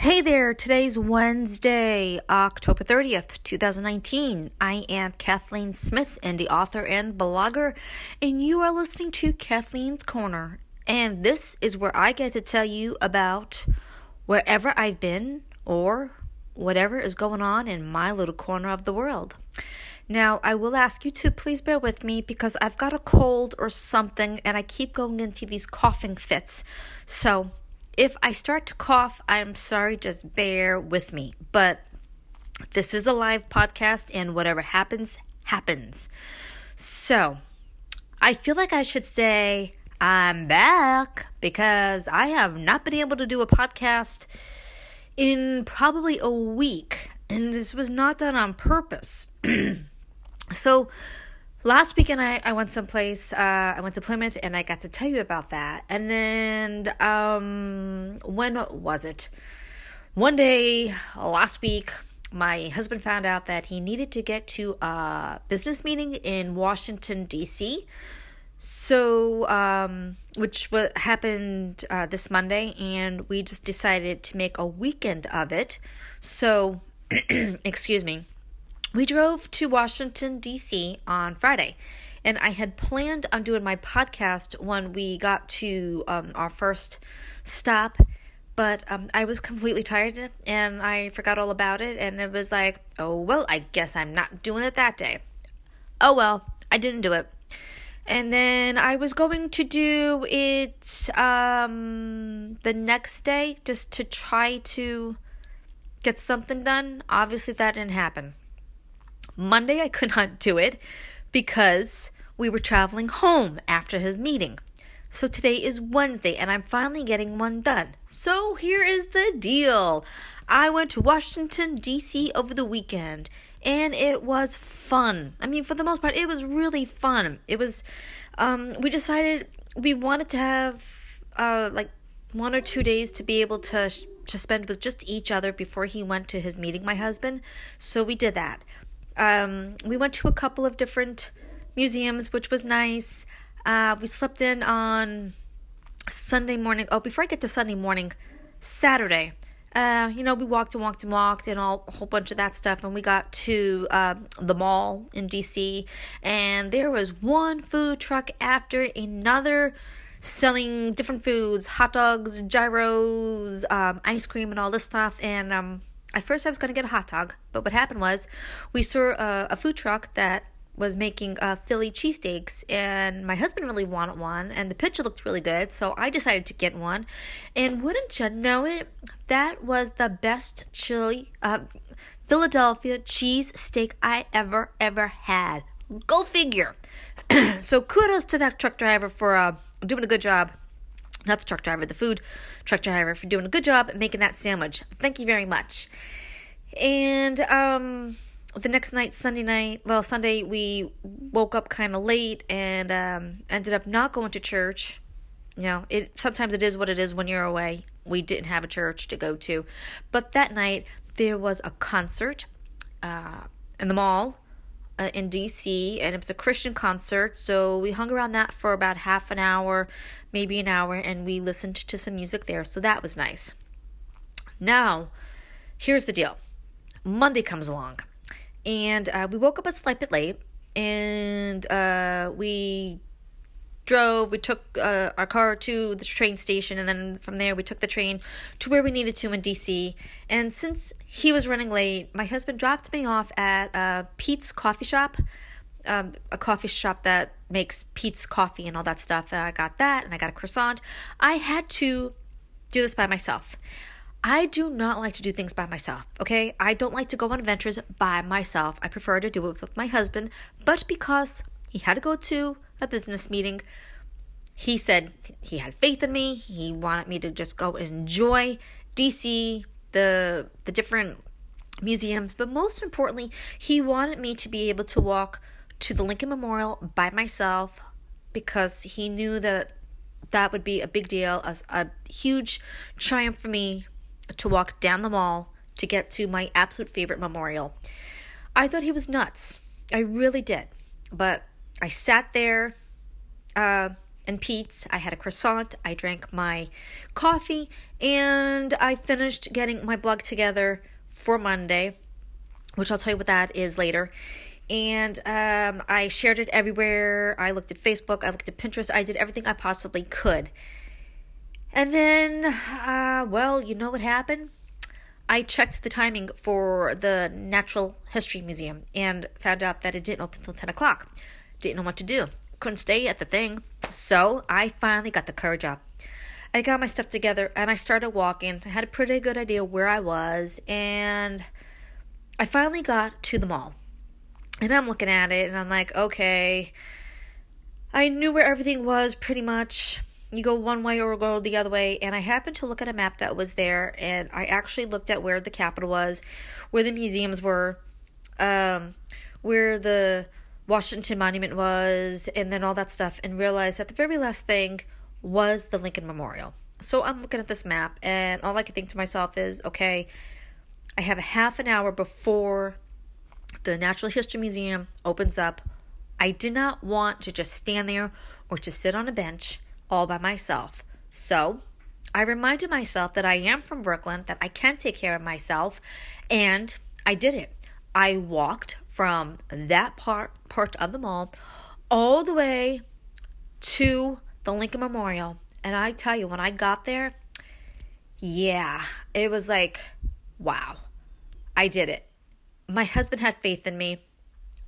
Hey there, today's Wednesday, October 30th, 2019. I am Kathleen Smith, indie author and blogger, and you are listening to Kathleen's Corner. And this is where I get to tell you about wherever I've been or whatever is going on in my little corner of the world. Now, I will ask you to please bear with me because I've got a cold or something and I keep going into these coughing fits. So, if I start to cough, I'm sorry, just bear with me. But this is a live podcast, and whatever happens, happens. So I feel like I should say, I'm back because I have not been able to do a podcast in probably a week, and this was not done on purpose. so last weekend I, I went someplace uh, i went to plymouth and i got to tell you about that. And then um, when was it? One day last week my husband found out that he needed to get to a business meeting in washington d.c so um, which what happened uh, this monday and we just decided to make a weekend of it. So excuse me we drove to Washington, D.C. on Friday. And I had planned on doing my podcast when we got to um, our first stop, but um, I was completely tired and I forgot all about it. And it was like, oh, well, I guess I'm not doing it that day. Oh, well, I didn't do it. And then I was going to do it um, the next day just to try to get something done. Obviously, that didn't happen. Monday, I could not do it because we were traveling home after his meeting. So today is Wednesday and I'm finally getting one done. So here is the deal I went to Washington, D.C. over the weekend and it was fun. I mean, for the most part, it was really fun. It was, um, we decided we wanted to have, uh, like one or two days to be able to to spend with just each other before he went to his meeting my husband so we did that um, we went to a couple of different museums, which was nice. Uh, we slept in on Sunday morning. Oh, before I get to Sunday morning, Saturday. Uh, you know, we walked and walked and walked and all a whole bunch of that stuff, and we got to uh, the mall in DC, and there was one food truck after another selling different foods, hot dogs, gyros, um, ice cream, and all this stuff, and um, at first, I was going to get a hot dog, but what happened was we saw a, a food truck that was making uh, Philly cheesesteaks, and my husband really wanted one, and the picture looked really good, so I decided to get one. And wouldn't you know it, that was the best chili, uh, Philadelphia cheesesteak I ever, ever had. Go figure. so kudos to that truck driver for uh, doing a good job not the truck driver, the food truck driver, for doing a good job making that sandwich. Thank you very much. And um, the next night, Sunday night, well, Sunday, we woke up kind of late and um, ended up not going to church. You know, it sometimes it is what it is when you're away. We didn't have a church to go to, but that night there was a concert uh, in the mall uh, in DC, and it was a Christian concert. So we hung around that for about half an hour, maybe an hour, and we listened to some music there. So that was nice. Now, here's the deal Monday comes along, and uh, we woke up a slight bit late, and uh, we drove, we took uh, our car to the train station, and then from there we took the train to where we needed to in DC. And since he was running late, my husband dropped me off at uh, Peet's Coffee Shop, um, a coffee shop that makes Peet's coffee and all that stuff. I got that, and I got a croissant. I had to do this by myself. I do not like to do things by myself, okay? I don't like to go on adventures by myself. I prefer to do it with my husband, but because he had to go to a business meeting. He said he had faith in me. He wanted me to just go and enjoy DC, the the different museums, but most importantly, he wanted me to be able to walk to the Lincoln Memorial by myself because he knew that that would be a big deal, a, a huge triumph for me to walk down the mall to get to my absolute favorite memorial. I thought he was nuts. I really did. But I sat there uh, and Peet's. I had a croissant, I drank my coffee, and I finished getting my blog together for Monday, which I'll tell you what that is later. And um, I shared it everywhere. I looked at Facebook, I looked at Pinterest, I did everything I possibly could. And then, uh, well, you know what happened? I checked the timing for the Natural History Museum and found out that it didn't open until 10 o'clock. Didn't know what to do. Couldn't stay at the thing. So I finally got the courage up. I got my stuff together and I started walking. I had a pretty good idea where I was, and I finally got to the mall. And I'm looking at it and I'm like, okay. I knew where everything was pretty much you go one way or go the other way. And I happened to look at a map that was there, and I actually looked at where the capital was, where the museums were, um, where the Washington Monument was, and then all that stuff, and realized that the very last thing was the Lincoln Memorial. So I'm looking at this map, and all I can think to myself is, okay, I have a half an hour before the Natural History Museum opens up. I did not want to just stand there or to sit on a bench all by myself. So I reminded myself that I am from Brooklyn, that I can take care of myself, and I did it. I walked from that part part of the mall all the way to the Lincoln Memorial. And I tell you, when I got there, yeah, it was like, wow, I did it. My husband had faith in me.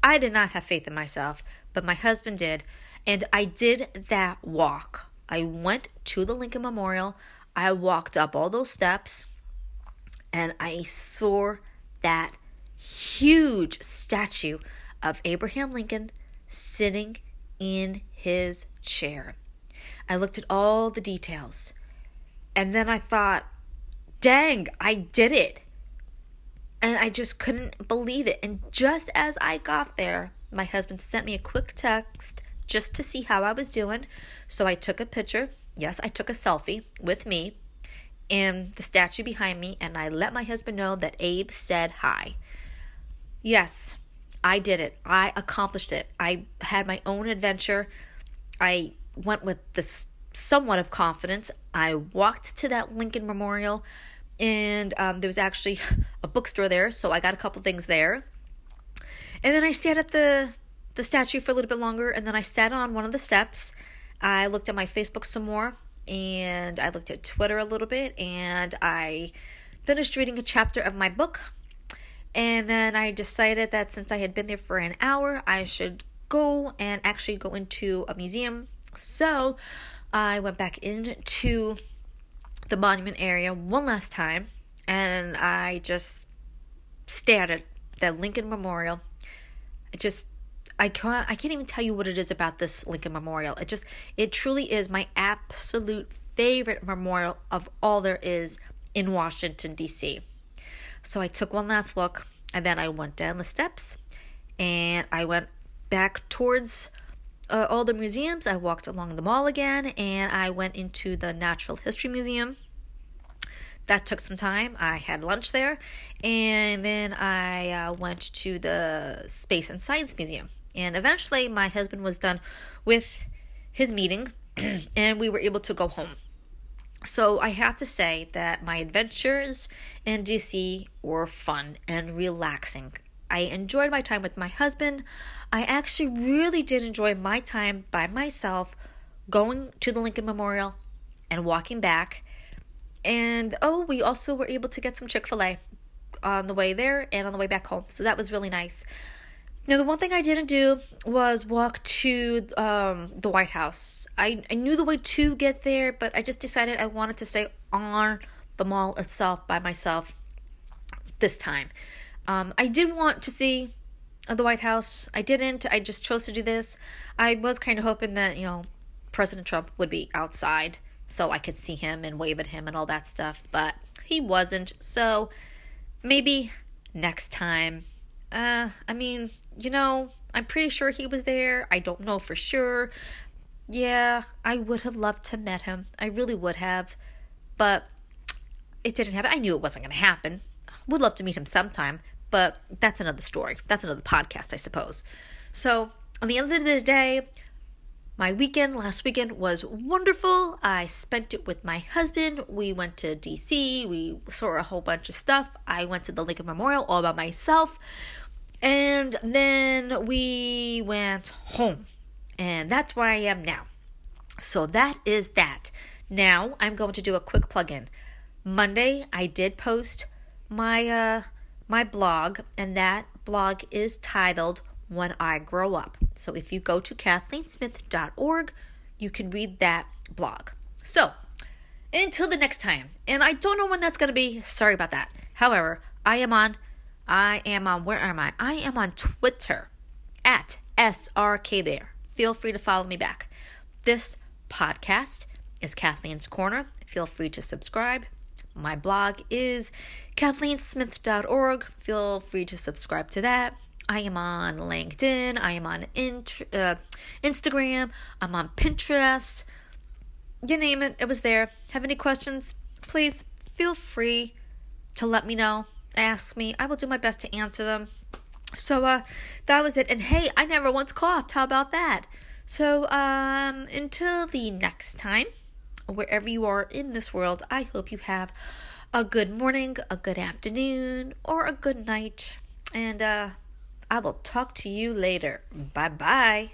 I did not have faith in myself, but my husband did. And I did that walk I went to the Lincoln Memorial. I walked up all those steps and I saw that huge statue of Abraham Lincoln sitting in his chair. I looked at all the details and then I thought, dang, I did it. And I just couldn't believe it. And just as I got there, my husband sent me a quick text just to see how I was doing. So I took a picture. Yes, I took a selfie with me and the statue behind me, and I let my husband know that Abe said hi. Yes, I did it. I accomplished it. I had my own adventure. I went with this somewhat of confidence. I walked to that Lincoln Memorial, and um, there was actually a bookstore there, so I got a couple things there. And then I stayed at the the statue for a little bit longer, and then I sat on one of the steps. I looked at my Facebook some more, and I looked at Twitter a little bit, and I finished reading a chapter of my book. And then I decided that since I had been there for an hour, I should go and actually go into a museum. So I went back into the monument area one last time and I just stared at the Lincoln Memorial. It just I can't I can't even tell you what it is about this Lincoln Memorial. It just it truly is my absolute favorite memorial of all there is in Washington D.C. So I took one last look and then I went down the steps and I went back towards uh, all the museums. I walked along the mall again and I went into the Natural History Museum. That took some time. I had lunch there and then I uh, went to the Space and Science Museum. And eventually, my husband was done with his meeting and we were able to go home. So, I have to say that my adventures in DC were fun and relaxing. I enjoyed my time with my husband. I actually really did enjoy my time by myself going to the Lincoln Memorial and walking back. And oh, we also were able to get some Chick fil A on the way there and on the way back home. So that was really nice. Now, the one thing I didn't do was walk to um, the White House. I, I knew the way to get there, but I just decided I wanted to stay on the mall itself by myself this time. Um, I did want to see the White House. I didn't. I just chose to do this. I was kind of hoping that, you know, President Trump would be outside so I could see him and wave at him and all that stuff, but he wasn't. So maybe next time. Uh, I mean, you know, I'm pretty sure he was there. I don't know for sure. Yeah, I would have loved to met him. I really would have. But it didn't happen. I knew it wasn't going to happen. Would love to meet him sometime, but that's another story. That's another podcast, I suppose. So, on the end of the day, My weekend last weekend was wonderful. I spent it with my husband. We went to DC. We saw a whole bunch of stuff. I went to the Lincoln Memorial all by myself. And then we went home. And that's where I am now. So that is that. Now I'm going to do a quick plug-in. Monday I did post my uh my blog and that blog is titled When I Grow Up. So if you go to kathleensmith.org, you can read that blog. So, until the next time. And I don't know when that's going to be. Sorry about that. However, I am on I am on where am I? I am on Twitter at s r k SRKBear. Feel free to follow me back. This podcast is Kathleen's Corner. Feel free to subscribe. My blog is kathleensmith.org. Feel free to subscribe to that. I am on LinkedIn. I am on int- uh, Instagram. I'm on Pinterest. You name it, it was there. Have any questions? Please feel free to let me know. Ask me. I will do my best to answer them. So uh that was it. And hey, I never once coughed. How about that? So um until the next time, wherever you are in this world, I hope you have a good morning, a good afternoon, or a good night. And uh I will talk to you later. Bye bye.